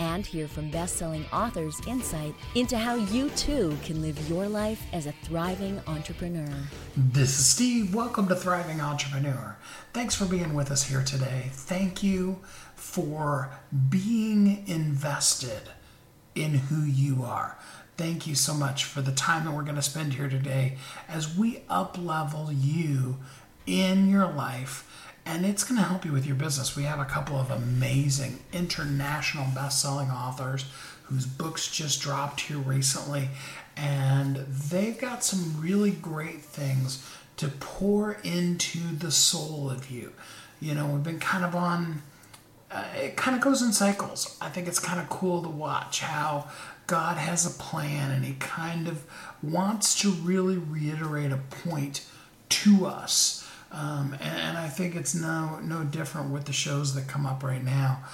And hear from best selling authors' insight into how you too can live your life as a thriving entrepreneur. This is Steve. Welcome to Thriving Entrepreneur. Thanks for being with us here today. Thank you for being invested in who you are. Thank you so much for the time that we're going to spend here today as we up level you in your life and it's going to help you with your business. We have a couple of amazing international best-selling authors whose books just dropped here recently and they've got some really great things to pour into the soul of you. You know, we've been kind of on uh, it kind of goes in cycles. I think it's kind of cool to watch how God has a plan and He kind of wants to really reiterate a point to us. Um, and, and I think it's no no different with the shows that come up right now.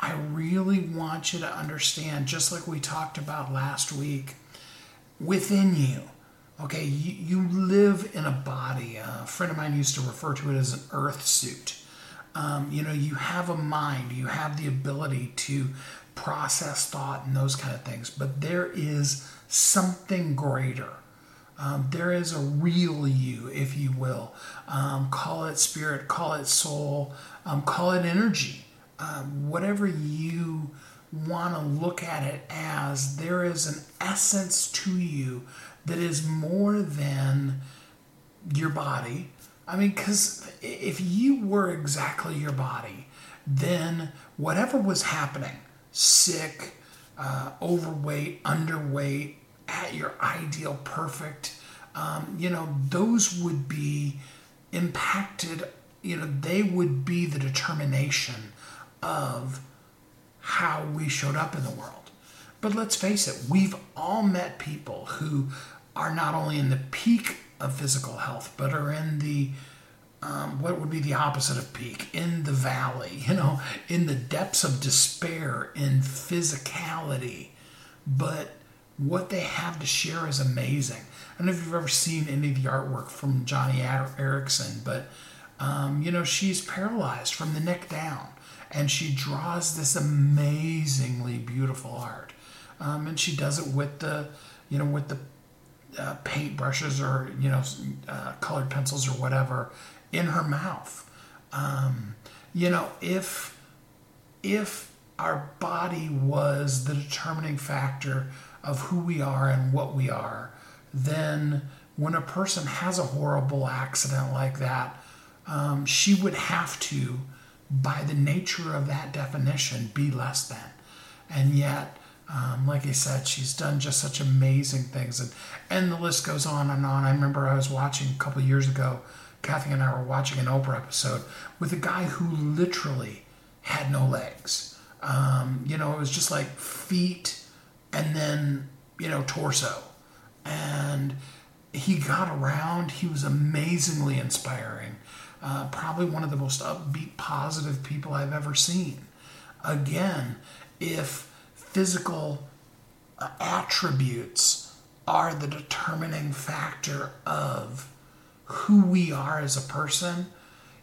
I really want you to understand, just like we talked about last week, within you. Okay, you, you live in a body. A friend of mine used to refer to it as an earth suit. Um, you know, you have a mind, you have the ability to process thought and those kind of things, but there is something greater. Um, there is a real you, if you will. Um, call it spirit, call it soul, um, call it energy. Um, whatever you want to look at it as, there is an essence to you that is more than your body, I mean, because if you were exactly your body, then whatever was happening, sick, uh, overweight, underweight, at your ideal perfect, um, you know, those would be impacted, you know, they would be the determination of how we showed up in the world. But let's face it, we've all met people who are not only in the peak of physical health, but are in the um, what would be the opposite of peak in the valley, you know, in the depths of despair, in physicality. But what they have to share is amazing. I don't know if you've ever seen any of the artwork from Joni Eareckson, but um, you know, she's paralyzed from the neck down, and she draws this amazingly beautiful art. Um, and she does it with the, you know, with the uh, paint brushes or you know uh, colored pencils or whatever in her mouth. Um, you know, if if our body was the determining factor of who we are and what we are, then when a person has a horrible accident like that, um, she would have to, by the nature of that definition, be less than. And yet, um, like I said, she's done just such amazing things, and and the list goes on and on. I remember I was watching a couple years ago. Kathy and I were watching an Oprah episode with a guy who literally had no legs. Um, you know, it was just like feet and then you know torso, and he got around. He was amazingly inspiring. Uh, probably one of the most upbeat, positive people I've ever seen. Again, if physical uh, attributes are the determining factor of who we are as a person,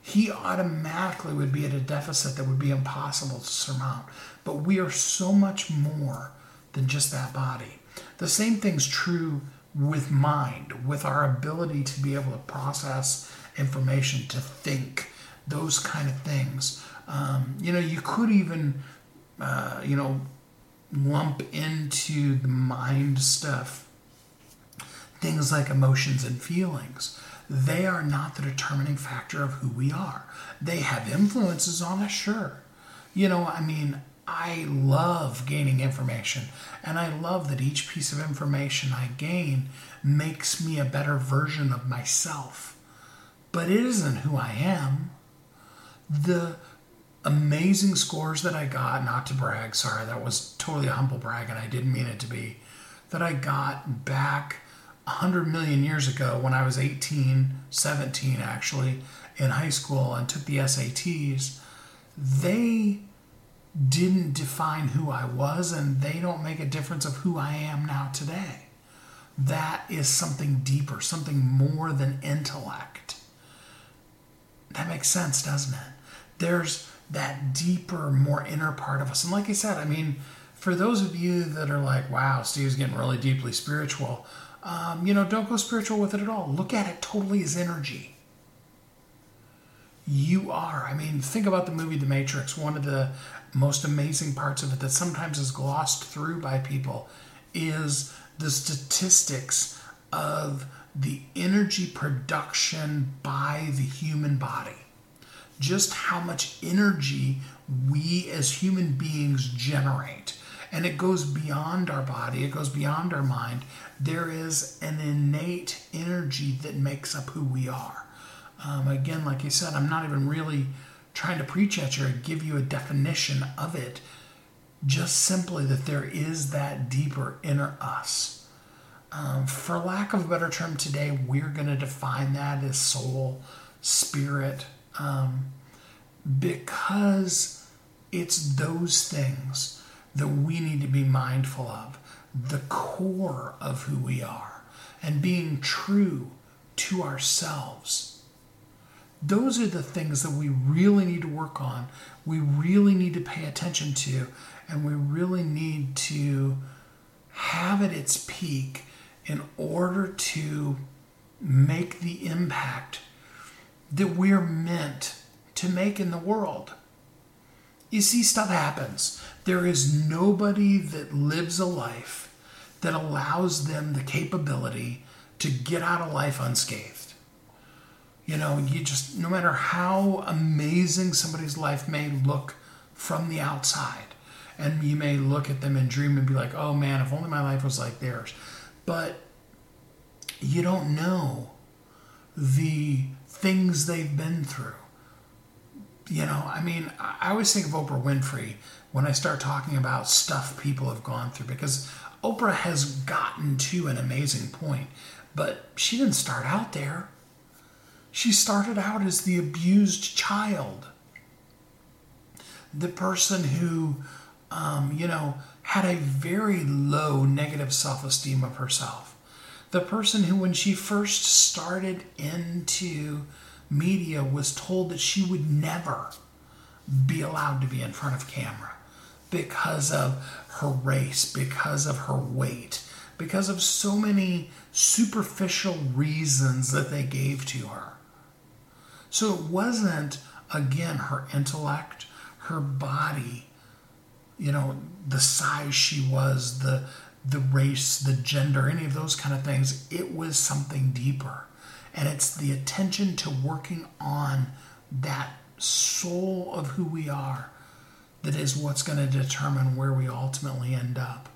he automatically would be at a deficit that would be impossible to surmount. But we are so much more than just that body. The same thing's true with mind, with our ability to be able to process information, to think, those kind of things. Um, you know, you could even, uh, you know, lump into the mind stuff things like emotions and feelings. They are not the determining factor of who we are. They have influences on us, sure. You know, I mean, I love gaining information, and I love that each piece of information I gain makes me a better version of myself. But it isn't who I am. The amazing scores that I got, not to brag, sorry, that was totally a humble brag and I didn't mean it to be. that I got back 100 million years ago when I was 18, 17 actually, in high school and took the SATs, they didn't define who I was and they don't make a difference of who I am now today. That is something deeper, something more than intellect. That makes sense, doesn't it? There's that deeper, more inner part of us. And like I said, I mean, for those of you that are like, wow, Steve's getting really deeply spiritual, um, you know, don't go spiritual with it at all. Look at it totally as energy. You are. I mean, think about the movie The Matrix. One of the most amazing parts of it that sometimes is glossed through by people is the statistics of the energy production by the human body. Just how much energy we as human beings generate. And it goes beyond our body, it goes beyond our mind. There is an innate energy that makes up who we are. Um, again, like I said, I'm not even really trying to preach at you or give you a definition of it. Just simply that there is that deeper inner us. Um, for lack of a better term today, we're going to define that as soul, spirit, um, because it's those things that we need to be mindful of, the core of who we are, and being true to ourselves. Those are the things that we really need to work on, we really need to pay attention to, and we really need to have at its peak in order to make the impact that we're meant to make in the world. You see, stuff happens. There is nobody that lives a life that allows them the capability to get out of life unscathed. You know, you just, no matter how amazing somebody's life may look from the outside, and you may look at them and dream and be like, oh man, if only my life was like theirs. But you don't know the things they've been through. You know, I mean, I always think of Oprah Winfrey when I start talking about stuff people have gone through because Oprah has gotten to an amazing point, but she didn't start out there. She started out as the abused child, the person who, um, you know, had a very low negative self esteem of herself. The person who, when she first started into media, was told that she would never be allowed to be in front of camera because of her race, because of her weight, because of so many superficial reasons that they gave to her. So it wasn't, again, her intellect, her body, you know, the size she was, the the race, the gender, any of those kind of things. It was something deeper. And it's the attention to working on that soul of who we are that is what's going to determine where we ultimately end up.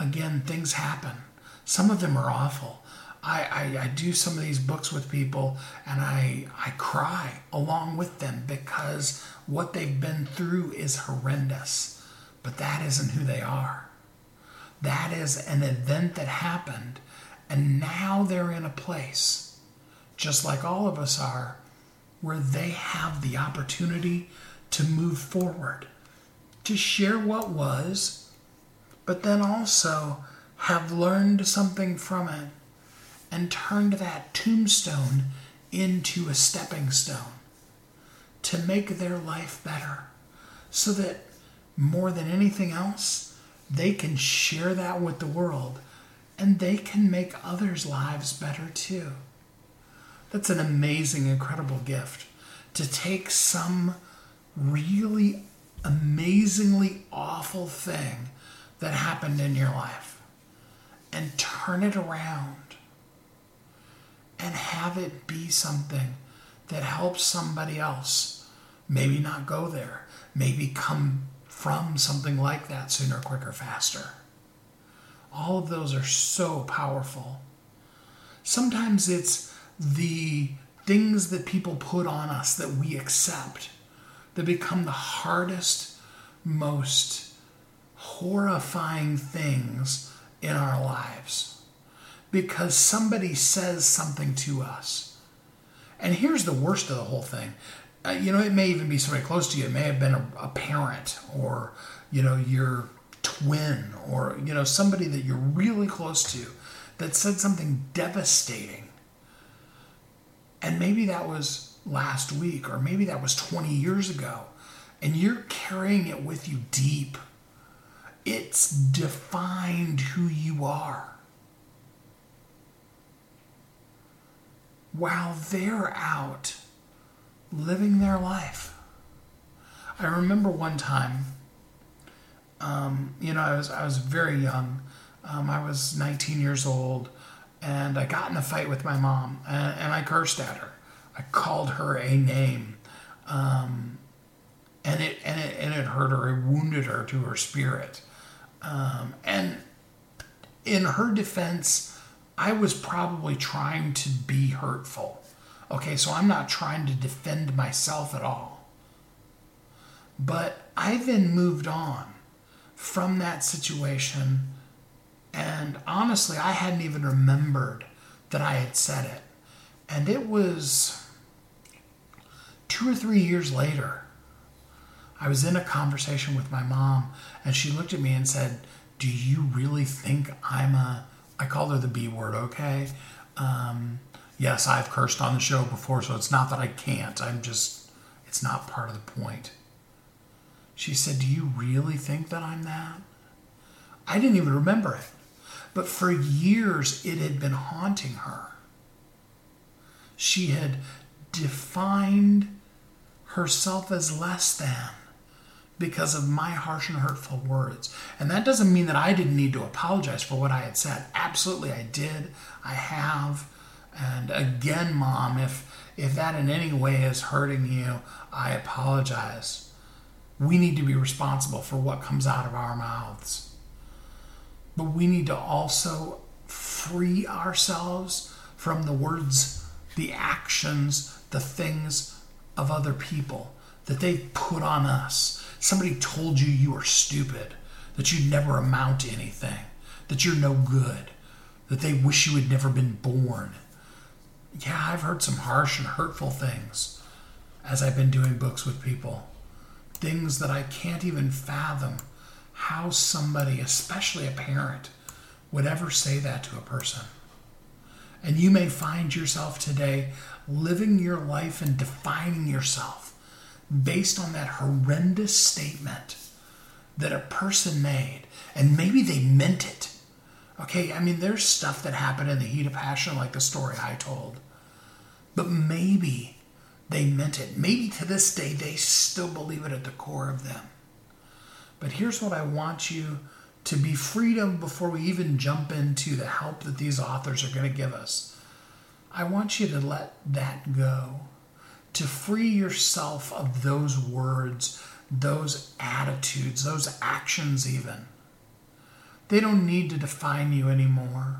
Again, things happen. Some of them are awful. I, I, I, do some of these books with people and I, I cry along with them because what they've been through is horrendous. But that isn't who they are. That is an event that happened, and now they're in a place, just like all of us are, where they have the opportunity to move forward, to share what was, but then also have learned something from it and turned that tombstone into a stepping stone to make their life better so that more than anything else, they can share that with the world and they can make others' lives better too. That's an amazing, incredible gift to take some really amazingly awful thing that happened in your life and turn it around and have it be something that helps somebody else maybe not go there, maybe come from something like that sooner, quicker, faster. All of those are so powerful. Sometimes it's the things that people put on us that we accept that become the hardest, most horrifying things in our lives because somebody says something to us. And here's the worst of the whole thing. Uh, you know, it may even be somebody close to you. It may have been a, a parent or, you know, your twin or, you know, somebody that you're really close to that said something devastating. And maybe that was last week or maybe that was 20 years ago. And you're carrying it with you deep. It's defined who you are. While they're out living their life. I remember one time, um, you know, I was I was very young. Um, I was 19 years old, and I got in a fight with my mom, and, and I cursed at her. I called her a name, um, and it and it and it hurt her. It wounded her to her spirit. Um, and in her defense, I was probably trying to be hurtful. Okay, so I'm not trying to defend myself at all. But I then moved on from that situation, and honestly, I hadn't even remembered that I had said it. And it was two or three years later. I was in a conversation with my mom, and she looked at me and said, Do you really think I'm a. I called her the B word, okay? Um, yes, I've cursed on the show before, so it's not that I can't. I'm just, it's not part of the point. She said, Do you really think that I'm that? I didn't even remember it. But for years, it had been haunting her. She had defined herself as less than because of my harsh and hurtful words. And that doesn't mean that I didn't need to apologize for what I had said. Absolutely, I did. I have. And again, mom, if if that in any way is hurting you, I apologize. We need to be responsible for what comes out of our mouths. But we need to also free ourselves from the words, the actions, the things of other people that they've put on us. Somebody told you you are stupid, that you never amount to anything, that you're no good, that they wish you had never been born yeah, I've heard some harsh and hurtful things as I've been doing books with people. Things that I can't even fathom how somebody, especially a parent, would ever say that to a person. And you may find yourself today living your life and defining yourself based on that horrendous statement that a person made. And maybe they meant it. Okay, I mean, there's stuff that happened in the heat of passion, like the story I told. But maybe they meant it. Maybe to this day they still believe it at the core of them. But here's what I want you to be freed of before we even jump into the help that these authors are going to give us. I want you to let that go, to free yourself of those words, those attitudes, those actions, even. They don't need to define you anymore.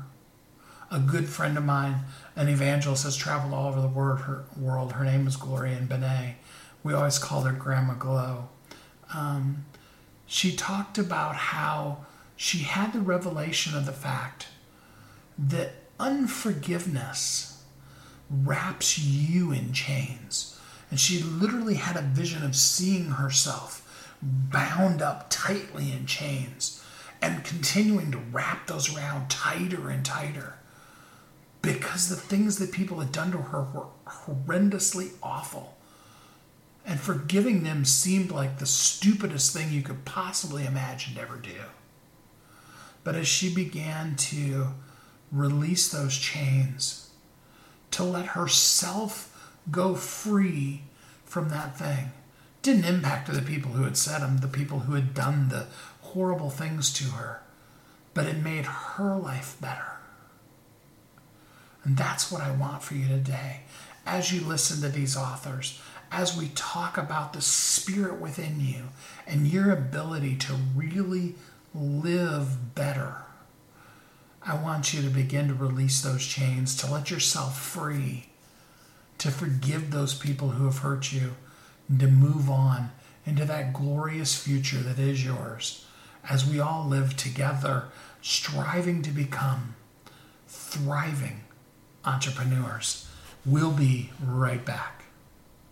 A good friend of mine an evangelist has traveled all over the world. Her, name is Gloria and Benet. We always called her Grandma Glow. Um, she talked about how she had the revelation of the fact that unforgiveness wraps you in chains. And she literally had a vision of seeing herself bound up tightly in chains and continuing to wrap those around tighter and tighter because the things that people had done to her were horrendously awful. And forgiving them seemed like the stupidest thing you could possibly imagine to ever do. But as she began to release those chains, to let herself go free from that thing, didn't impact the people who had said them, the people who had done the horrible things to her, but it made her life better. And that's what I want for you today. As you listen to these authors, as we talk about the spirit within you and your ability to really live better, I want you to begin to release those chains, to let yourself free, to forgive those people who have hurt you, and to move on into that glorious future that is yours as we all live together, striving to become thriving entrepreneurs. We'll be right back.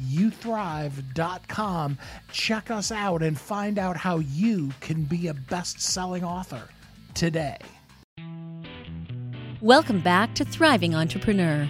WeHelpYouThrive.com, check us out, and find out how you can be a best selling author today. Welcome back to Thriving Entrepreneur.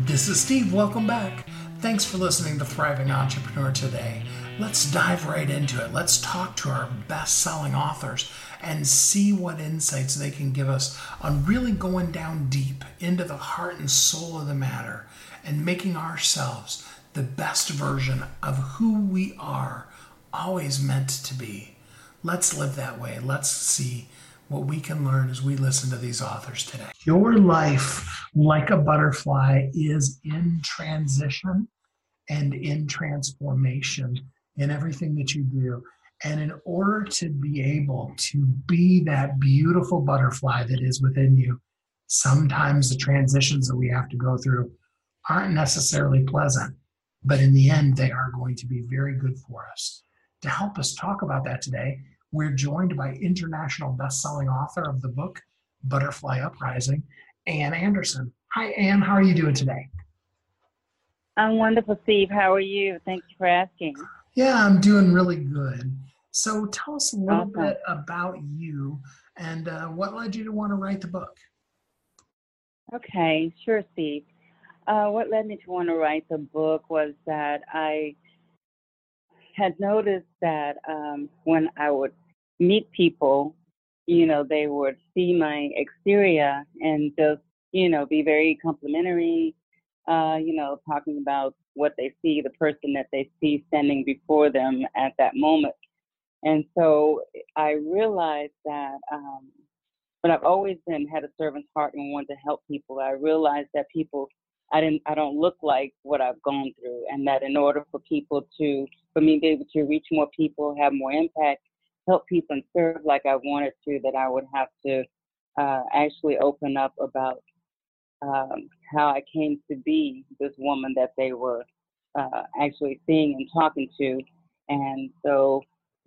This is Steve. Welcome back. Thanks for listening to Thriving Entrepreneur today. Let's dive right into it. Let's talk to our best selling authors and see what insights they can give us on really going down deep into the heart and soul of the matter and making ourselves the best version of who we are always meant to be. Let's live that way. Let's see what we can learn as we listen to these authors today. Your life, like a butterfly, is in transition and in transformation in everything that you do. And in order to be able to be that beautiful butterfly that is within you, sometimes the transitions that we have to go through aren't necessarily pleasant, but in the end, they are going to be very good for us. To help us talk about that today, we're joined by international best-selling author of the book Butterfly Uprising, Ann Anderson. Hi, Ann. How are you doing today? I'm wonderful, Steve. How are you? Thank you for asking. Yeah, I'm doing really good. So tell us a little awesome. bit about you and uh, what led you to want to write the book. Okay, sure, Steve. Uh, what led me to want to write the book was that I had noticed that um, when I would meet people, you know, they would see my exterior and just, you know, be very complimentary, uh, you know, talking about what they see, the person that they see standing before them at that moment. And so I realized that, um, but I've always been had a servant's heart and wanted to help people. I realized that people, I didn't, I don't look like what I've gone through, and that in order for people to, for me to be able to reach more people, have more impact, help people and serve like I wanted to, that I would have to uh, actually open up about um, how I came to be this woman that they were uh, actually seeing and talking to. And so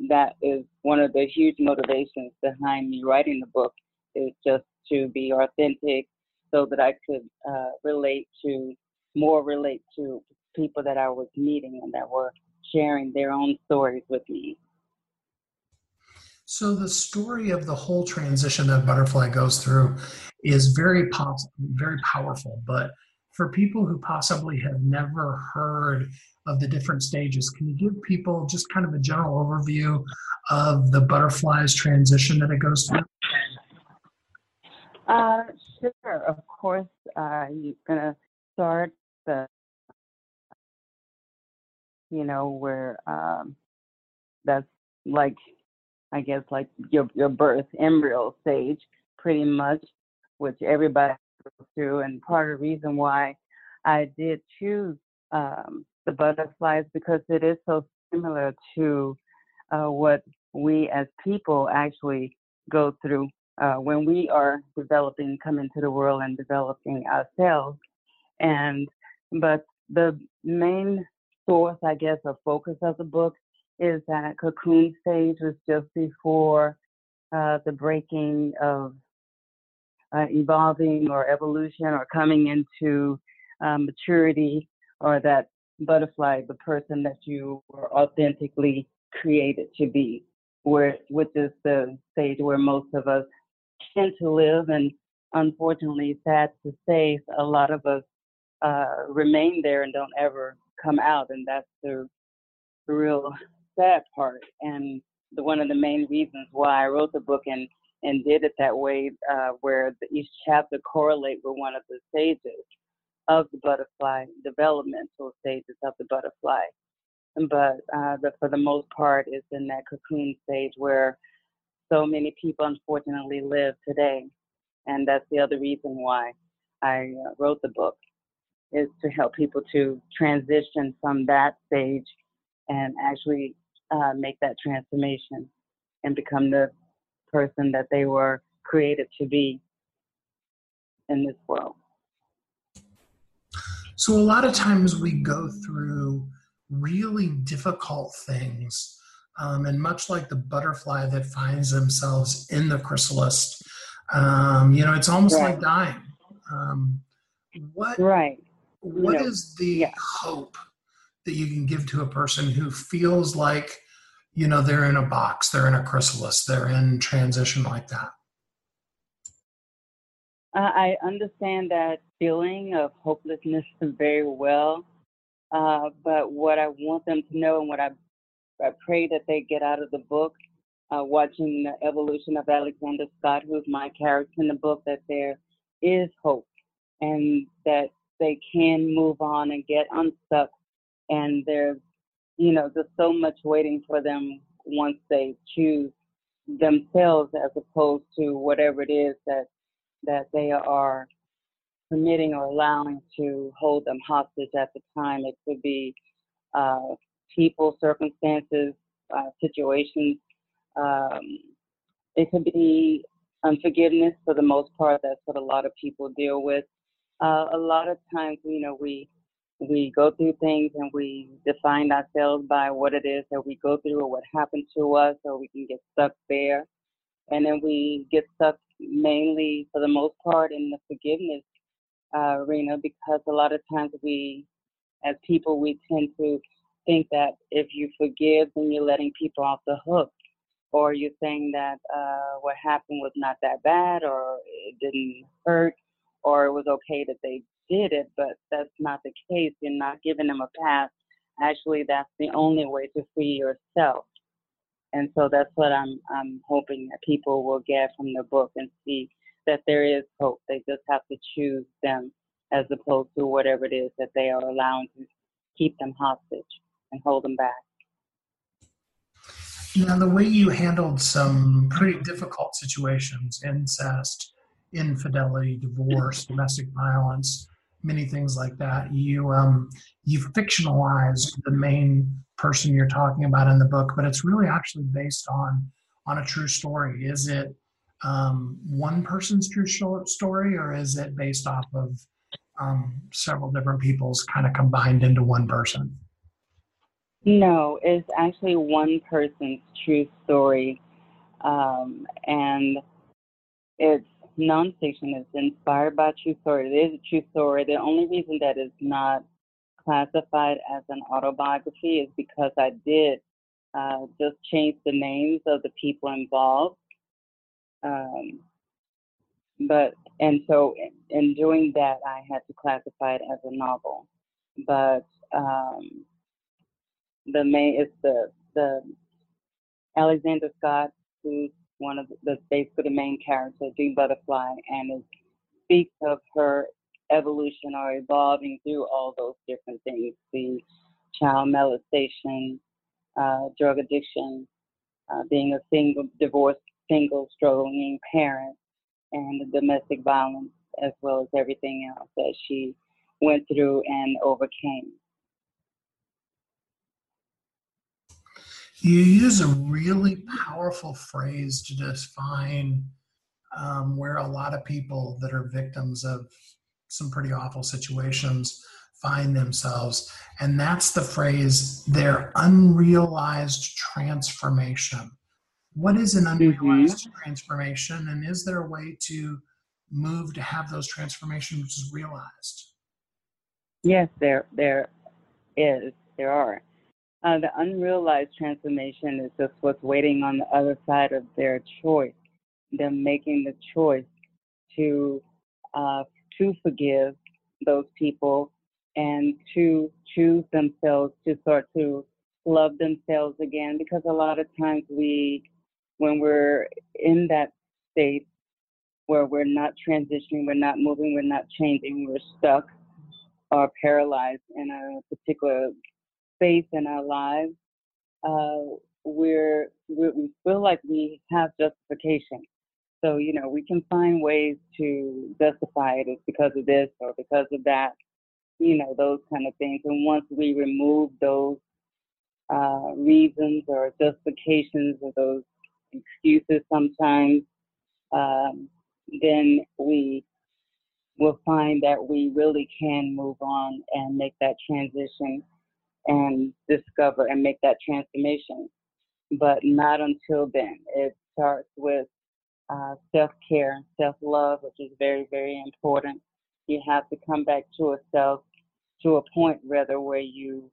that is one of the huge motivations behind me writing the book is just to be authentic so that I could uh, relate to more relate to people that I was meeting and that were sharing their own stories with me. So the story of the whole transition that Butterfly goes through is very pos- very powerful. But for people who possibly have never heard of the different stages, can you give people just kind of a general overview of the butterfly's transition that it goes through? Uh, sure. Of course, uh, you're gonna start the, you know, where um, that's like I guess like your your birth embryo stage, pretty much, which everybody goes through. And part of the reason why I did choose um, the butterflies because it is so similar to uh, what we as people actually go through uh, when we are developing, coming to the world and developing ourselves. And but the main source, I guess, or focus of the book is that cocoon stage was just before uh, the breaking of uh, evolving or evolution or coming into um, maturity or that butterfly, the person that you were authentically created to be, where which is the stage where most of us tend to live and unfortunately, sad to say, a lot of us uh, remain there and don't ever come out, and that's the, real sad part. And the, one of the main reasons why I wrote the book and and did it that way, uh, where the, each chapter correlate with one of the stages of the butterfly, developmental stages of the butterfly. But uh, the, for the most part, is in that cocoon stage where so many people unfortunately live today. And that's the other reason why I uh, wrote the book, is to help people to transition from that stage and actually uh, make that transformation and become the person that they were created to be in this world. So, a lot of times we go through really difficult things. Um, and much like the butterfly that finds themselves in the chrysalis, um, you know, it's almost right. like dying. Um, what right? What is the yeah. hope that you can give to a person who feels like, you know, they're in a box, they're in a chrysalis, they're in transition like that? Uh, I understand that feeling of hopelessness very well. Uh, but what I want them to know and what I, I pray that they get out of the book, uh, watching the evolution of Alexander Scott, who's my character in the book, that there is hope and that they can move on and get unstuck. And there's, you know, there's so much waiting for them once they choose themselves as opposed to whatever it is that that they are permitting or allowing to hold them hostage at the time. It could be uh, people, circumstances, uh, situations. Um, it could be unforgiveness for the most part. That's what a lot of people deal with. Uh, a lot of times, you know, we we go through things and we define ourselves by what it is that we go through or what happened to us, or we can get stuck there. And then we get stuck mainly, for the most part, in the forgiveness uh, arena because a lot of times we, as people, we tend to think that if you forgive, then you're letting people off the hook, or you're saying that uh, what happened was not that bad, or it didn't hurt, or it was okay that they did it. But that's not the case. You're not giving them a pass. Actually, that's the only way to free yourself. And so that's what I'm I'm hoping that people will get from the book and see that there is hope. They just have to choose them as opposed to whatever it is that they are allowing to keep them hostage and hold them back. Now, the way you handled some pretty difficult situations incest, infidelity, divorce, domestic violence, many things like that. You um, you fictionalized the main person you're talking about in the book, but it's really actually based on on a true story. Is it um, one person's true story, or is it based off of um, several different people's kind of combined into one person? No, it's actually one person's true story, um, and it's nonfiction. It's inspired by true story. It is a true story. The only reason that it's not classified as an autobiography is because I did uh, just change the names of the people involved um, but and so in, in, doing that, I had to classify it as a novel. But um, the main is the the Alexander Scott, who's one of the basically the main character, Dee Butterfly, and it speaks of her evolution or evolving through all those different things: the child molestation, uh, drug addiction, uh, being a single divorced single struggling parent and the domestic violence as well as everything else that she went through and overcame. You use a really powerful phrase to define um, where a lot of people that are victims of some pretty awful situations find themselves. And that's the phrase their unrealized transformation. What is an unrealized mm-hmm. transformation, and is there a way to move to have those transformations realized? Yes, there there is. There are. Uh, the unrealized transformation is just what's waiting on the other side of their choice. Them making the choice to uh, to forgive those people and to choose themselves to start to love themselves again because a lot of times we when we're in that state where we're not transitioning, we're not moving, we're not changing, we're stuck or paralyzed in a particular space in our lives, uh, we're, we we feel like we have justification. So, you know, we can find ways to justify it. It's because of this or because of that, you know, those kind of things. And once we remove those uh, reasons or justifications or those excuses sometimes, um, then we will find that we really can move on and make that transition and discover and make that transformation. But not until then. It starts with uh, self care, self love, which is very, very important. You have to come back to a self, to a point rather where you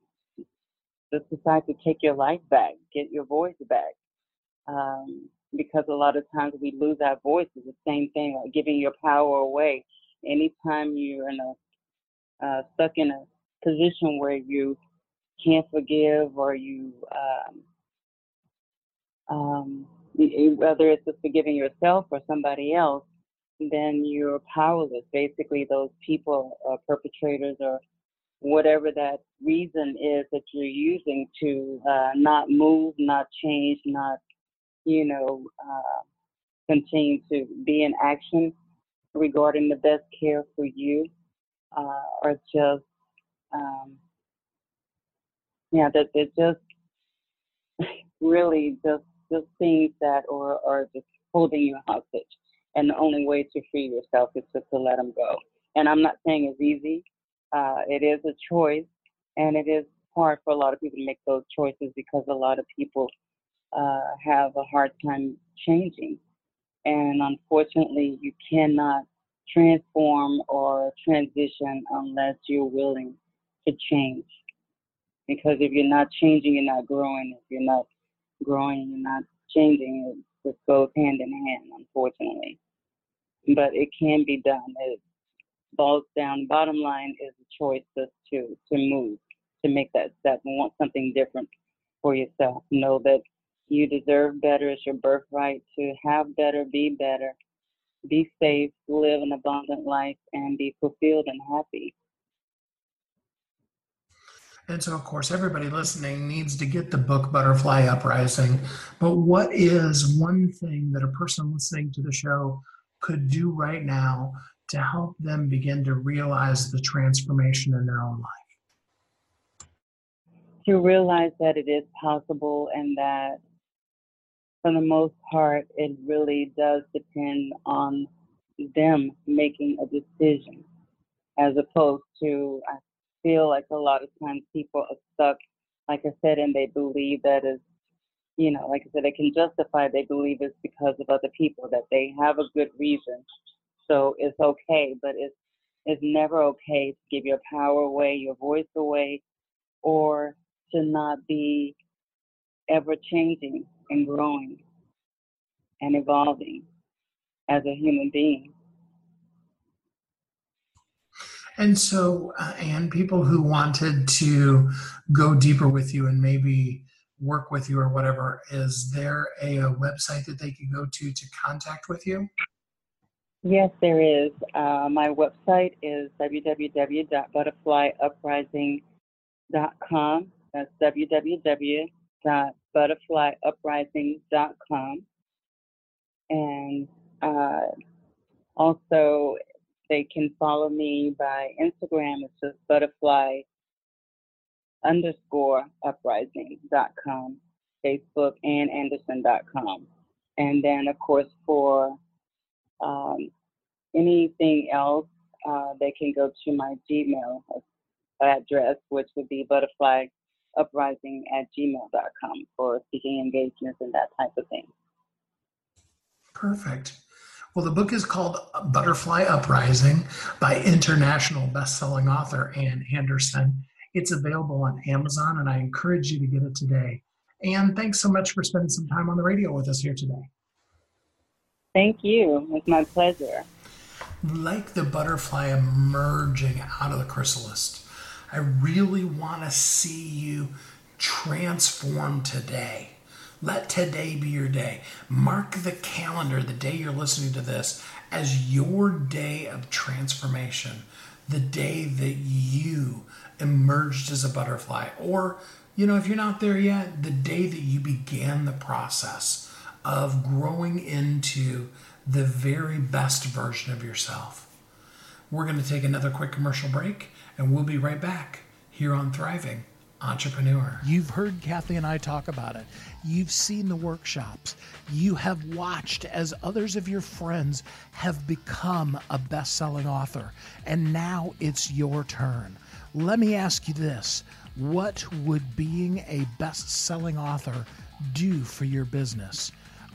just decide to take your life back, get your voice back. Um, because a lot of times we lose our voice. The same thing, like giving your power away. Anytime you're in a uh, stuck in a position where you can't forgive or you um, um, whether it's just forgiving yourself or somebody else, then you're powerless. Basically, those people or perpetrators or whatever that reason is that you're using to uh, not move, not change, not, you know, uh, continue to be in action regarding the best care for you uh, are just, um, yeah, that they're just really just just things that are, are just holding you hostage. And the only way to free yourself is just to let them go. And I'm not saying it's easy. Uh, it is a choice, and it is hard for a lot of people to make those choices because a lot of people uh, have a hard time changing. And unfortunately, you cannot transform or transition unless you're willing to change. Because if you're not changing, you're not growing. If you're not growing you're not changing. It just goes hand in hand, unfortunately. But it can be done. It boils down. Bottom line is a choice just to to move, to make that step and want something different for yourself. Know that you deserve better. It's your birthright to have better, be better, be safe, live an abundant life, and be fulfilled and happy. And so, of course, everybody listening needs to get the book Butterfly Uprising. But what is one thing that a person listening to the show could do right now to help them begin to realize the transformation in their own life? To realize that it is possible and that for the most part, it really does depend on them making a decision as opposed to, I feel like a lot of times people are stuck, like I said, and they believe that is, you know, like I said, they can justify they believe it's because of other people that they have a good reason, so it's okay. But it's it's never okay to give your power away, your voice away, or to not be ever changing and growing and evolving as a human being. And so, uh, and people who wanted to go deeper with you and maybe work with you or whatever, is there a, a website that they could go to to contact with you? Yes, there is. Uh, my website is www.butterflyuprising.com. That's www.butterflyuprising.com. And uh, also, they can follow me by Instagram. It's just butterfly underscore uprising.com, Facebook, Ann Anderson.com. And then, of course, for um, anything else, uh, they can go to my Gmail address, which would be butterfly uprising at gmail.com for speaking engagements and that type of thing. Perfect. Well, the book is called Butterfly Uprising by international best-selling author Ann Anderson. It's available on Amazon, and I encourage you to get it today. Ann, thanks so much for spending some time on the radio with us here today. Thank you. It's my pleasure. like the butterfly emerging out of the chrysalis. I really want to see you transform today. Let today be your day. Mark the calendar, the day you're listening to this, as your day of transformation, the day that you emerged as a butterfly. Or, you know, if you're not there yet, the day that you began the process of growing into the very best version of yourself. We're going to take another quick commercial break and we'll be right back here on Thriving Entrepreneur. You've heard Kathy and I talk about it. You've seen the workshops. You have watched as others of your friends have become a best selling author. And now it's your turn. Let me ask you this What would being a best selling author do for your business?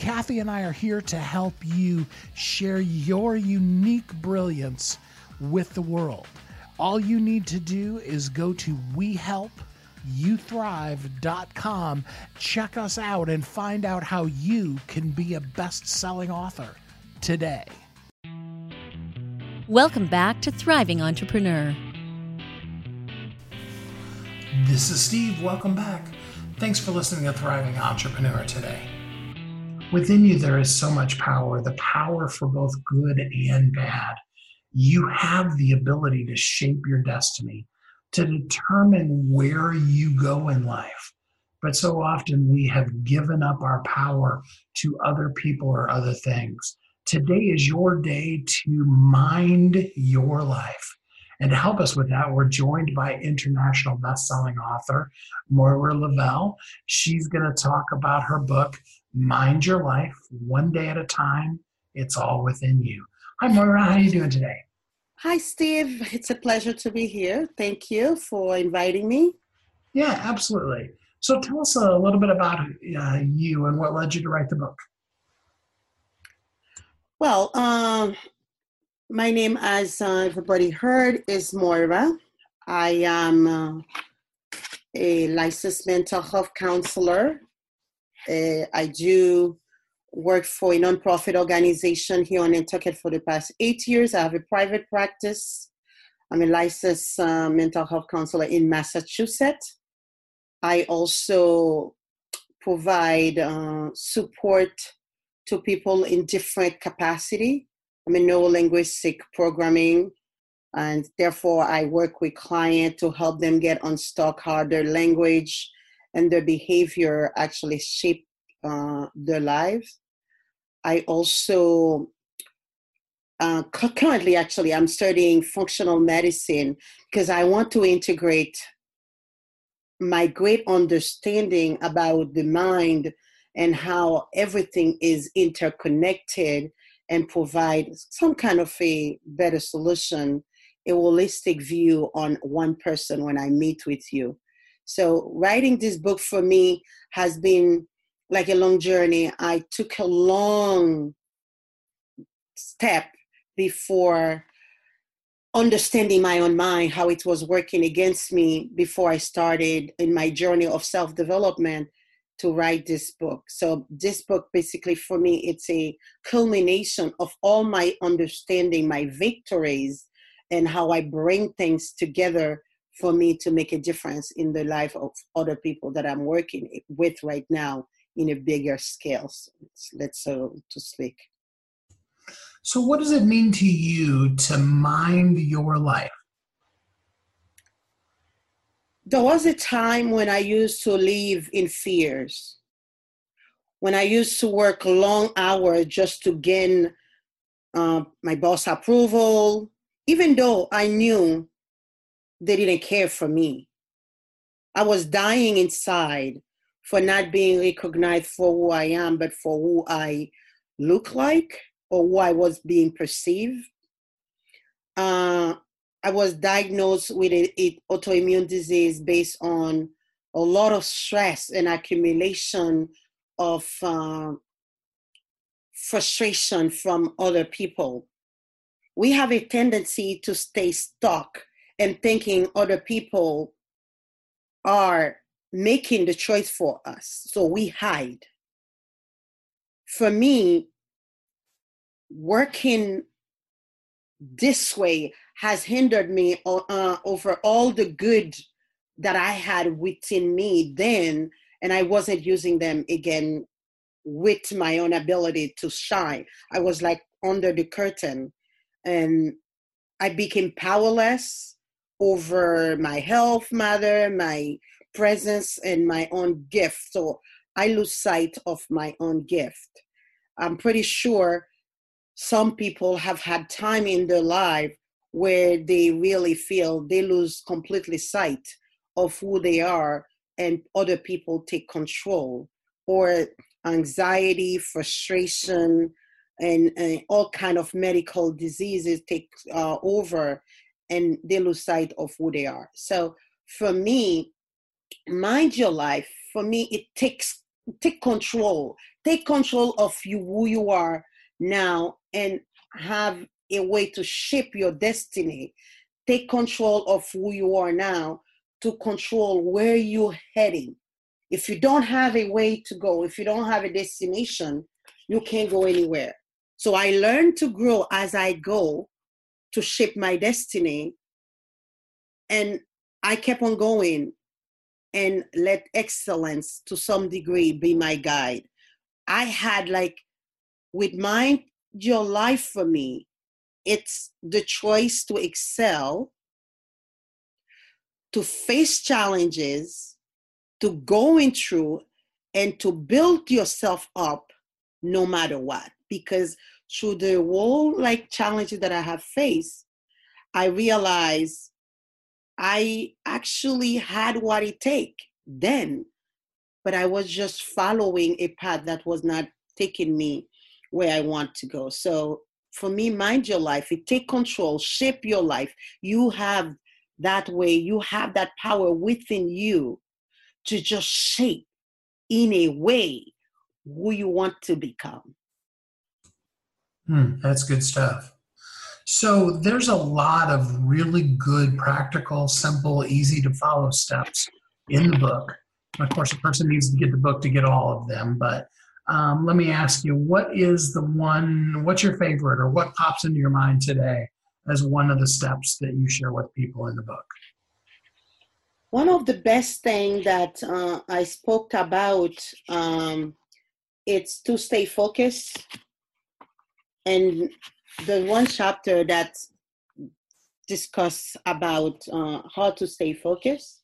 Kathy and I are here to help you share your unique brilliance with the world. All you need to do is go to WeHelpYouThrive.com, check us out, and find out how you can be a best selling author today. Welcome back to Thriving Entrepreneur. This is Steve. Welcome back. Thanks for listening to Thriving Entrepreneur today. Within you, there is so much power the power for both good and bad. You have the ability to shape your destiny, to determine where you go in life. But so often we have given up our power to other people or other things. Today is your day to mind your life. And to help us with that, we're joined by international best-selling author Moira Leveille. She's going to talk about her book, Mind Your Life, One Day at a Time. It's all within you. Hi, Moira. How are you doing today? Hi, Steve. It's a pleasure to be here. Thank you for inviting me. Yeah, absolutely. So tell us a little bit about uh, you and what led you to write the book. Well, um, my name, as uh, everybody heard, is Moira. I am uh, a licensed mental health counselor. Uh, I do work for a nonprofit organization here on Nantucket for the past eight years. I have a private practice. I'm a licensed uh, mental health counselor in Massachusetts. I also provide uh, support to people in different capacity I'm in neuro-linguistic programming, and therefore I work with clients to help them get unstuck how their language and their behavior actually shape uh, their lives. I also uh, currently actually I'm studying functional medicine because I want to integrate my great understanding about the mind and how everything is interconnected and provide some kind of a better solution, a holistic view on one person when I meet with you. So, writing this book for me has been like a long journey. I took a long step before understanding my own mind, how it was working against me before I started in my journey of self development to write this book. So this book basically for me it's a culmination of all my understanding, my victories and how I bring things together for me to make a difference in the life of other people that I'm working with right now in a bigger scale. Let's so to speak. So what does it mean to you to mind your life? there was a time when I used to live in fears, when I used to work long hours just to gain uh, my boss approval, even though I knew they didn't care for me. I was dying inside for not being recognized for who I am, but for who I look like or who I was being perceived. Uh, I was diagnosed with an autoimmune disease based on a lot of stress and accumulation of uh, frustration from other people. We have a tendency to stay stuck and thinking other people are making the choice for us. So we hide. For me, working this way has hindered me uh, over all the good that I had within me then, and I wasn't using them again with my own ability to shine. I was like under the curtain, and I became powerless over my health matter, my presence, and my own gift. So I lose sight of my own gift. I'm pretty sure some people have had time in their life where they really feel they lose completely sight of who they are and other people take control or anxiety frustration and, and all kind of medical diseases take uh, over and they lose sight of who they are so for me mind your life for me it takes take control take control of you who you are now and have a way to shape your destiny. Take control of who you are now to control where you're heading. If you don't have a way to go, if you don't have a destination, you can't go anywhere. So I learned to grow as I go to shape my destiny. And I kept on going and let excellence to some degree be my guide. I had like with mind your life for me, it's the choice to excel, to face challenges, to going through, and to build yourself up no matter what. Because through the whole like challenges that I have faced, I realized I actually had what it take then, but I was just following a path that was not taking me where I want to go. So for me, mind your life. You take control, shape your life. You have that way, you have that power within you to just shape in a way who you want to become. Hmm, that's good stuff. So there's a lot of really good, practical, simple, easy to follow steps in the book. Of course, a person needs to get the book to get all of them, but um, let me ask you, what is the one, what's your favorite, or what pops into your mind today as one of the steps that you share with people in the book? One of the best thing that uh, I spoke about, um, it's to stay focused. And the one chapter that discuss about uh, how to stay focused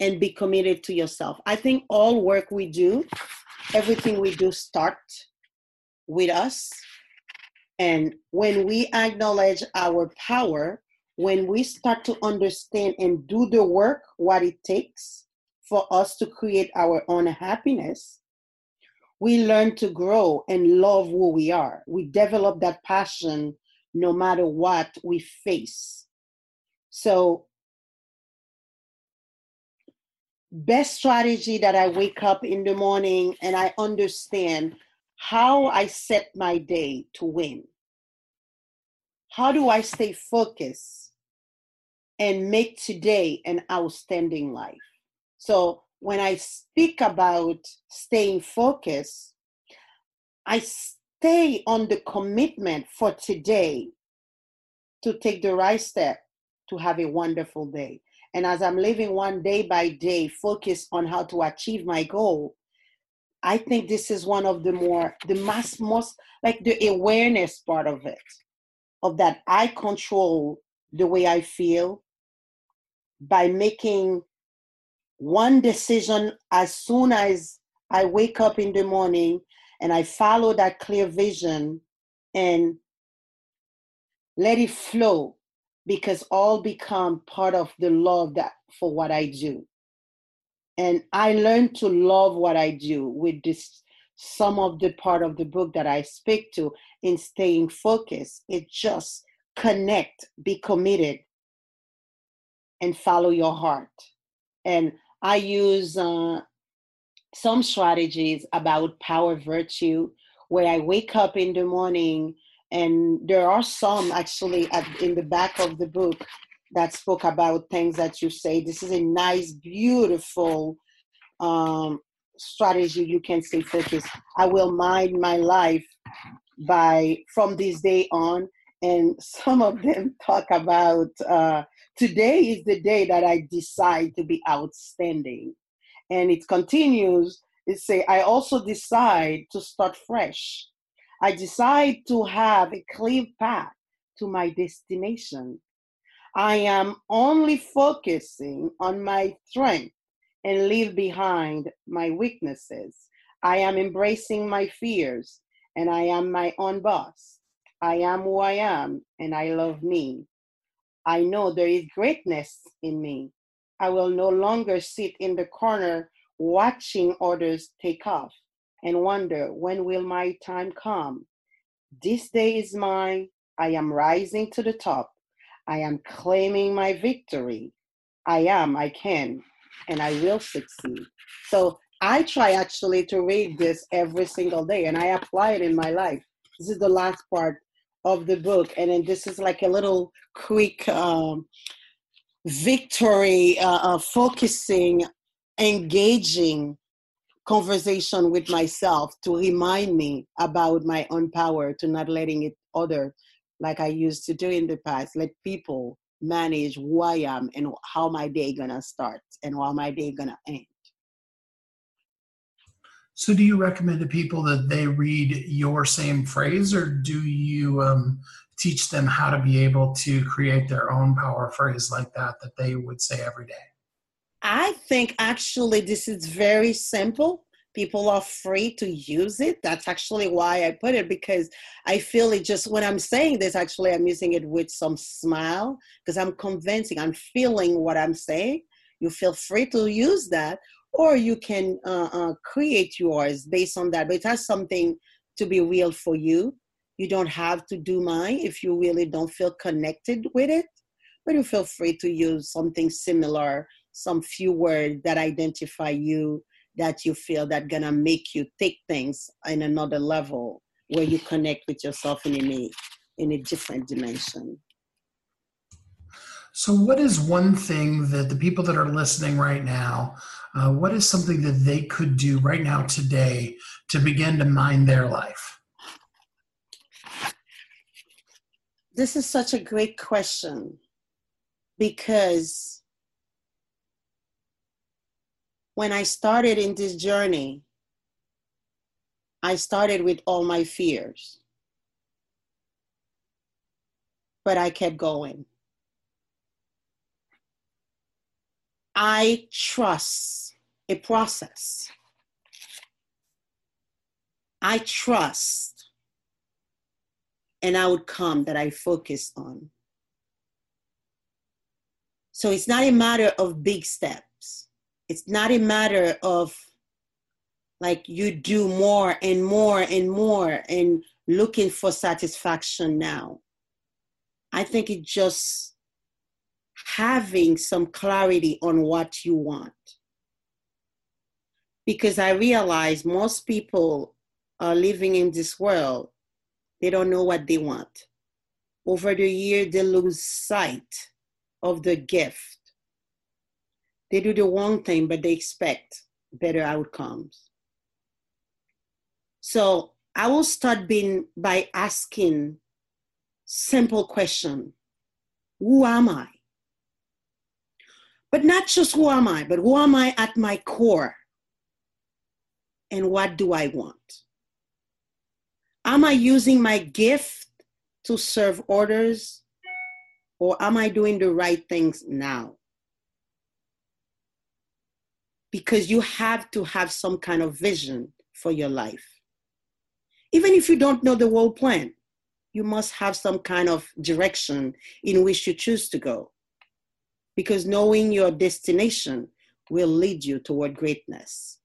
and be committed to yourself. I think all work we do everything we do start with us. And when we acknowledge our power, when we start to understand and do the work, what it takes for us to create our own happiness, we learn to grow and love who we are. We develop that passion no matter what we face. So best strategy that I wake up in the morning and I understand how I set my day to win. How do I stay focused and make today an outstanding life? So when I speak about staying focused, I stay on the commitment for today to take the right step to have a wonderful day. And as I'm living one day by day, focused on how to achieve my goal, I think this is one of the more, the most, most like the awareness part of it, of that I control the way I feel by making one decision as soon as I wake up in the morning and I follow that clear vision and let it flow because all become part of the love that for what I do. And I learned to love what I do with this some of the part of the book that I speak to in staying focused. It just connect, be committed, and follow your heart. And I use uh, some strategies about power virtue where I wake up in the morning and there are some actually at, in the back of the book that spoke about things that you say. This is a nice, beautiful um, strategy you can stay focused. I will mind my life by from this day on. And some of them talk about uh, today is the day that I decide to be outstanding. And it continues, it say, I also decide to start fresh. I decide to have a clear path to my destination. I am only focusing on my strength and leave behind my weaknesses. I am embracing my fears and I am my own boss. I am who I am and I love me. I know there is greatness in me. I will no longer sit in the corner watching others take off and wonder when will my time come. This day is mine. I am rising to the top. I am claiming my victory. I am, I can, and I will succeed. So I try actually to read this every single day and I apply it in my life. This is the last part of the book. And then this is like a little quick um, victory, uh, uh, focusing, engaging conversation with myself to remind me about my own power, to not letting it other like I used to do in the past. Let people manage who I am and how my day gonna start and how my day gonna end. So, do you recommend to people that they read your same phrase, or do you um, teach them how to be able to create their own power phrase like that that they would say every day? I think actually this is very simple people are free to use it. That's actually why I put it because I feel it just when I'm saying this, actually, I'm using it with some smile because I'm convincing, I'm feeling what I'm saying. You feel free to use that, or you can uh, uh, create yours based on that. But it has something to be real for you. You don't have to do mine if you really don't feel connected with it, but you feel free to use something similar, some few words that identify you that you feel that gonna make you take things in another level where you connect with yourself in a in a different dimension. So, what is one thing that the people that are listening right now, uh, what is something that they could do right now today to begin to mind their life? This is such a great question because when I started in this journey, I started with all my fears. But I kept going. I trust a process. I trust an outcome that I focus on. So it's not a matter of big steps it's not a matter of like you do more and more and more and looking for satisfaction now. I think it's just having some clarity on what you want. Because I realize most people are living in this world, they don't know what they want. Over the year, they lose sight of the gift they do the wrong thing, but they expect better outcomes. So I will start being by asking simple question. Who am I? But not just who am I, but who am I at my core? And what do I want? Am I using my gift to serve others? Or am I doing the right things now? because you have to have some kind of vision for your life. Even if you don't know the whole plan, you must have some kind of direction in which you choose to go. Because knowing your destination will lead you toward greatness.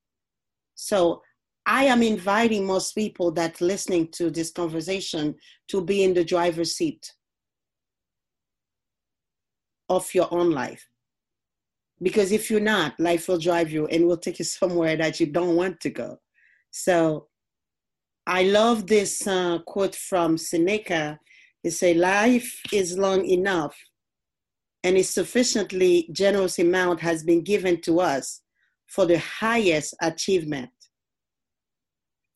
So I am inviting most people that listening to this conversation to be in the driver's seat of your own life Because if you're not, life will drive you and will take you somewhere that you don't want to go. So I love this uh, quote from Seneca. It say, "Life is long enough, and a sufficiently generous amount has been given to us for the highest achievement,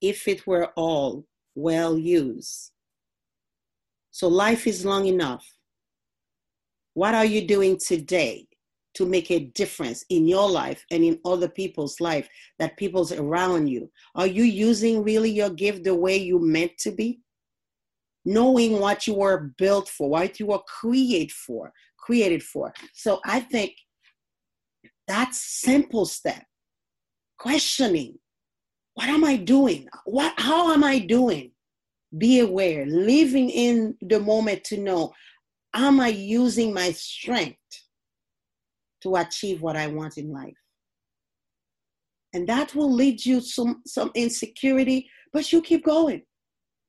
if it were all well used." So life is long enough. What are you doing today to make a difference in your life and in other people's life that people's around you are you using really your gift the way you meant to be knowing what you were built for what you were created for created for so i think that's simple step questioning what am i doing what how am i doing be aware living in the moment to know am i using my strength to achieve what I want in life. And that will lead you some some insecurity, but you keep going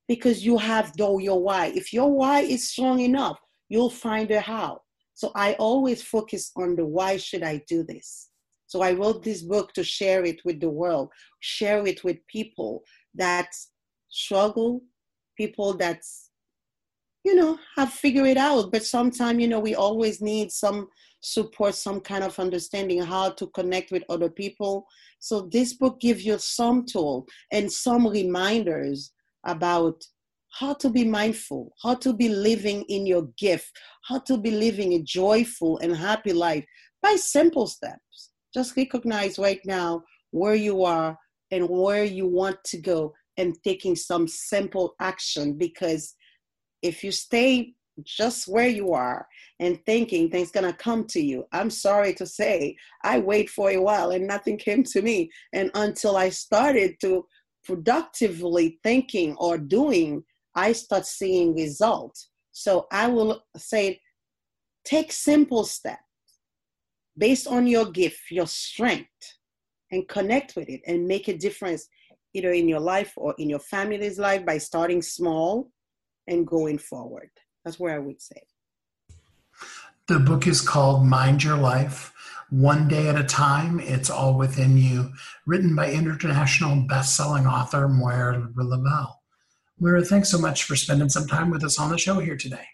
because you have though your why. If your why is strong enough, you'll find a how. So I always focus on the why should I do this? So I wrote this book to share it with the world, share it with people that struggle, people that, you know have figured it out. But sometimes you know we always need some support some kind of understanding how to connect with other people. So this book gives you some tool and some reminders about how to be mindful, how to be living in your gift, how to be living a joyful and happy life by simple steps. Just recognize right now where you are and where you want to go and taking some simple action because if you stay just where you are and thinking things gonna come to you. I'm sorry to say, I wait for a while and nothing came to me. And until I started to productively thinking or doing, I start seeing results. So I will say, take simple steps based on your gift, your strength, and connect with it and make a difference either in your life or in your family's life by starting small and going forward. That's where I would say. The book is called Mind Your Life One Day at a Time. It's all within you, written by international best-selling author Moira Leveille. Moira, thanks so much for spending some time with us on the show here today.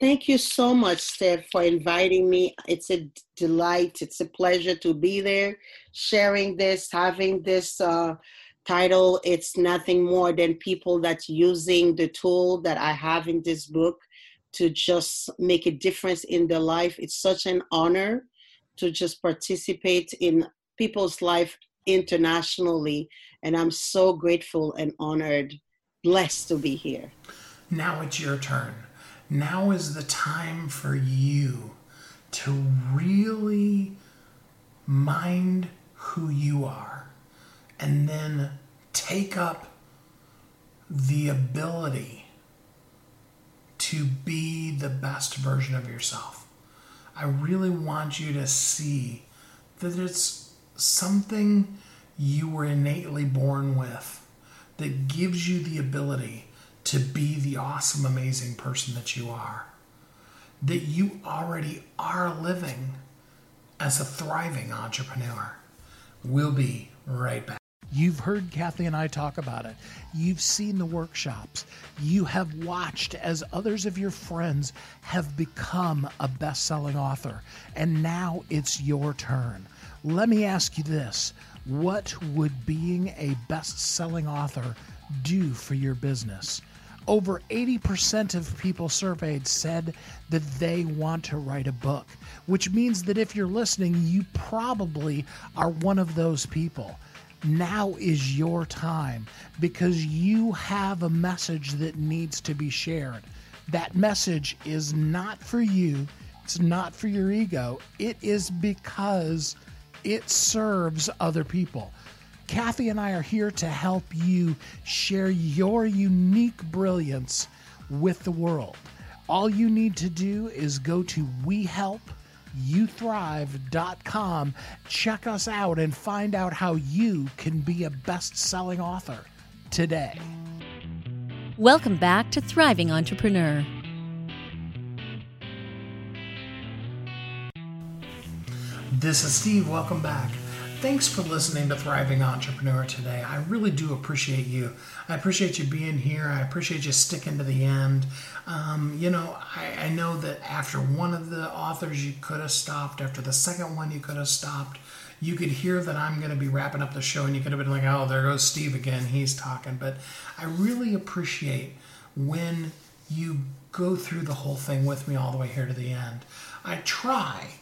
Thank you so much, Steph, for inviting me. It's a delight. It's a pleasure to be there, sharing this, having this uh, title it's nothing more than people that's using the tool that i have in this book to just make a difference in their life it's such an honor to just participate in people's life internationally and i'm so grateful and honored blessed to be here. Now it's your turn. Now is the time for you to really mind who you are and then take up the ability to be the best version of yourself. I really want you to see that it's something you were innately born with that gives you the ability to be the awesome, amazing person that you are. That you already are living as a thriving entrepreneur. We'll be right back. You've heard Kathy and I talk about it. You've seen the workshops. You have watched as others of your friends have become a best selling author. And now it's your turn. Let me ask you this What would being a best selling author do for your business? Over 80% of people surveyed said that they want to write a book, which means that if you're listening, you probably are one of those people now is your time because you have a message that needs to be shared. That message is not for you, it's not for your ego, it is because it serves other people. Kathy and I are here to help you share your unique brilliance with the world. All you need to do is go to We Help youthrive.com. Check us out and find out how you can be a best selling author today. Welcome back to Thriving Entrepreneur. This is Steve. Welcome back. Thanks for listening to Thriving Entrepreneur today. I really do appreciate you. I appreciate you being here. I appreciate you sticking to the end. Um, you know, I, I know that after one of the authors, you could have stopped. After the second one, you could have stopped. You could hear that I'm going to be wrapping up the show, and you could have been like, oh, there goes Steve again. He's talking. But I really appreciate when you go through the whole thing with me all the way here to the end. I try,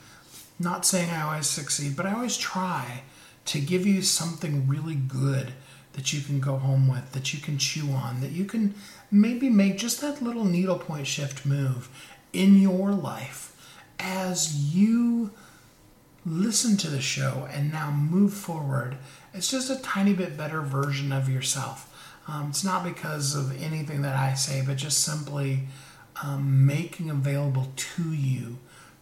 not saying I always succeed, but I always try to give you something really good that you can go home with, that you can chew on, that you can maybe make just that little needlepoint shift move in your life as you listen to the show and now move forward. It's just a tiny bit better version of yourself. Um, it's not because of anything that I say, but just simply um, making available to you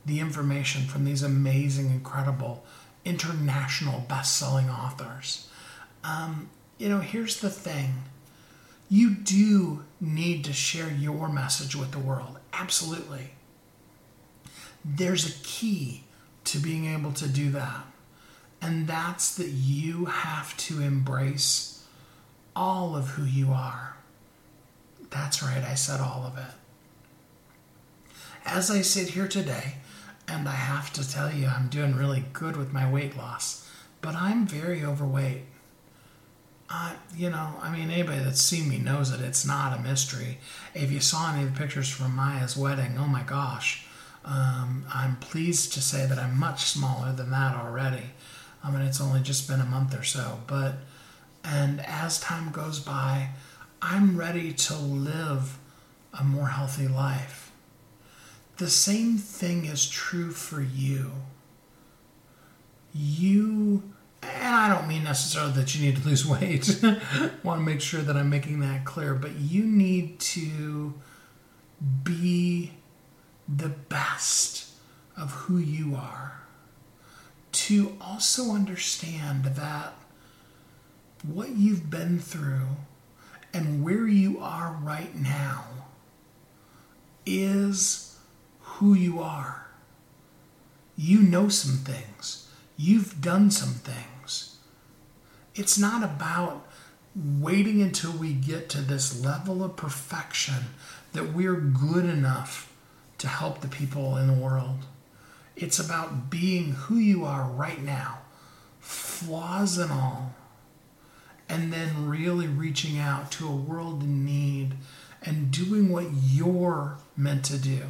the information from these amazing, incredible, international best selling authors. Um, you know, here's the thing you do need to share your message with the world. Absolutely. There's a key to being able to do that, and that's that you have to embrace all of who you are. That's right, I said all of it. As I sit here today, and I have to tell you, I'm doing really good with my weight loss, but I'm very overweight. Uh, you know, I mean, anybody that's seen me knows it. It's not a mystery. If you saw any of the pictures from Maya's wedding, oh my gosh, um, I'm pleased to say that I'm much smaller than that already. I mean, it's only just been a month or so, but and as time goes by, I'm ready to live a more healthy life. The same thing is true for you. You, and I don't mean necessarily that you need to lose weight. I want to make sure that I'm making that clear, but you need to be the best of who you are. To also understand that what you've been through and where you are right now is who you are. You know some things, you've done some things. It's not about waiting until we get to this level of perfection that we're good enough to help the people in the world. It's about being who you are right now, flaws and all, and then really reaching out to a world in need and doing what you're meant to do.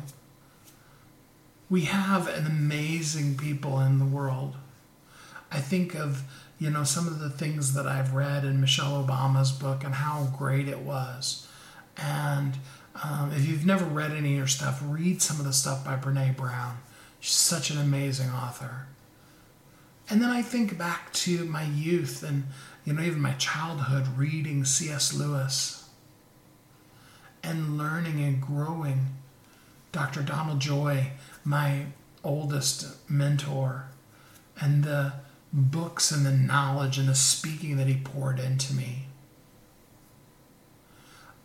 We have an amazing people in the world. I think of, you know, some of the things that I've read in Michelle Obama's book and how great it was. And um, if you've never read any of her stuff, read some of the stuff by Brene Brown. She's such an amazing author. And then I think back to my youth and you know, even my childhood reading C.S. Lewis and learning and growing. Dr. Donald Joy, my oldest mentor, and the books and the knowledge and the speaking that he poured into me.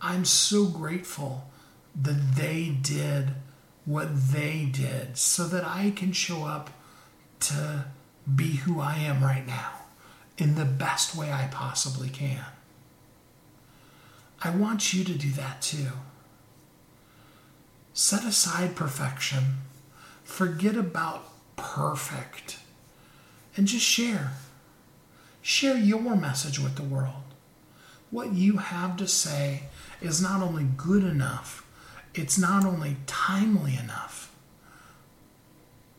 I'm so grateful that they did what they did so that I can show up to be who I am right now in the best way I possibly can. I want you to do that too. Set aside perfection, forget about perfect, and just share. Share your message with the world. What you have to say is not only good enough, it's not only timely enough,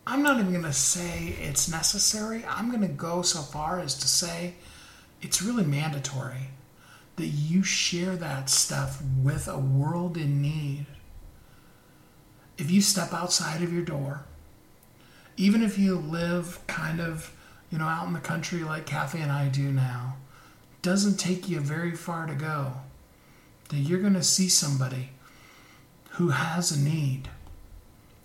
I'm not even going to say it's necessary. I'm going to go so far as to say it's really mandatory that you share that stuff with a world in need. If you step outside of your door, even if you live kind of, you know, out in the country like Kathy and I do now, doesn't take you very far to go. That you're going to see somebody who has a need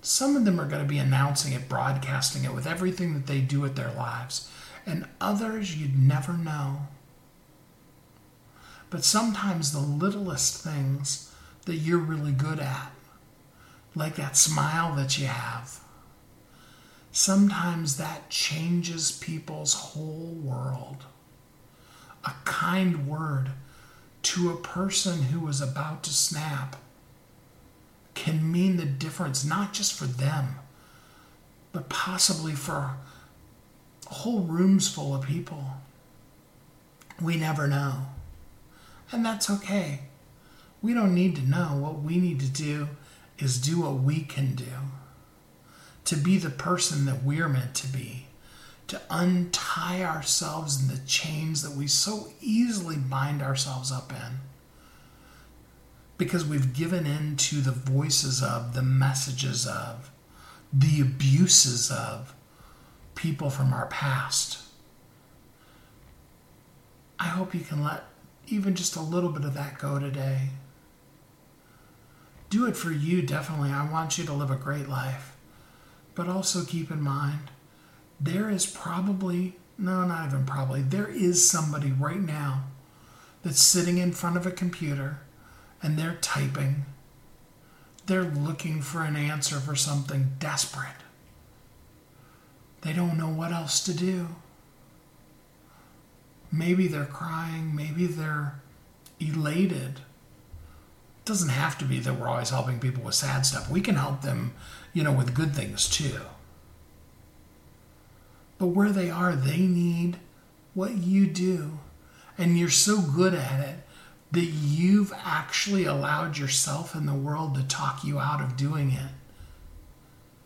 some of them are going to be announcing it, broadcasting it with everything that they do with their lives, and others you'd never know. But sometimes the littlest things that you're really good at, like that smile that you have, sometimes that changes people's whole world. A kind word to a person who is about to snap can mean the difference, not just for them, but possibly for whole rooms full of people. We never know. And that's okay. We don't need to know. What we need to do is do what we can do to be the person that we're meant to be, to untie ourselves in the chains that we so easily bind ourselves up in because we've given in to the voices of, the messages of, the abuses of people from our past. I hope you can let even just a little bit of that go today. Do it for you, definitely. I want you to live a great life. But also keep in mind, there is probably, no, not even probably, there is somebody right now that's sitting in front of a computer and they're typing. They're looking for an answer for something desperate. They don't know what else to do. Maybe they're crying, maybe they're elated. Doesn't have to be that we're always helping people with sad stuff. We can help them, you know, with good things too. But where they are, they need what you do. And you're so good at it that you've actually allowed yourself and the world to talk you out of doing it.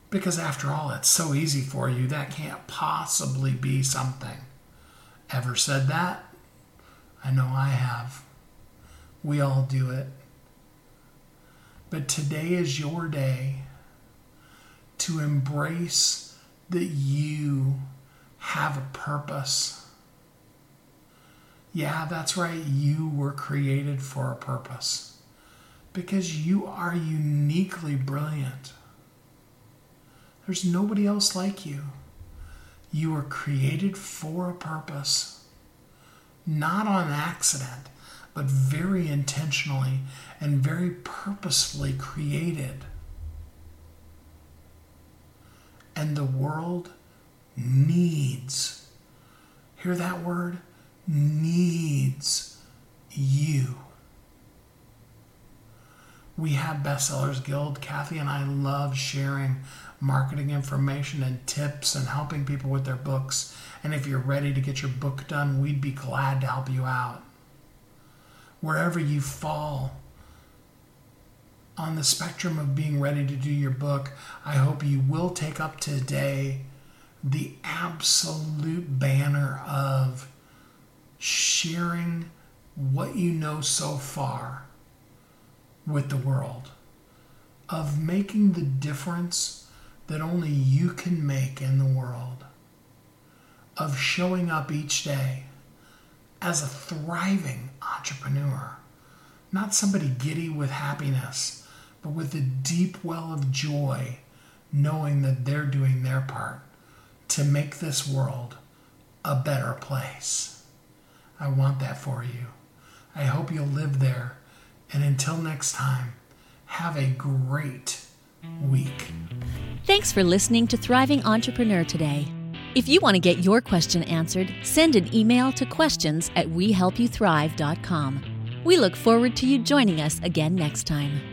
Because after all, it's so easy for you, that can't possibly be something. Ever said that? I know I have. We all do it. But today is your day to embrace that you have a purpose yeah, that's right. You were created for a purpose because you are uniquely brilliant. There's nobody else like you. You were created for a purpose, not on accident, but very intentionally and very purposefully created. And the world needs, hear that word? needs you. We have Bestsellers Guild. Kathy and I love sharing marketing information and tips and helping people with their books. And if you're ready to get your book done, we'd be glad to help you out. Wherever you fall on the spectrum of being ready to do your book, I hope you will take up today the absolute banner of sharing what you know so far with the world, of making the difference that only you can make in the world, of showing up each day as a thriving entrepreneur, not somebody giddy with happiness, but with a deep well of joy, knowing that they're doing their part to make this world a better place. I want that for you. I hope you'll live there. And until next time, have a great week. Thanks for listening to Thriving Entrepreneur today. If you want to get your question answered, send an email to questions at wehelpyouthrive.com. We look forward to you joining us again next time.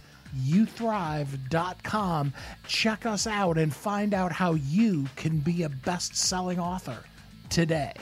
youthrive.com. Check us out and find out how you can be a best selling author today.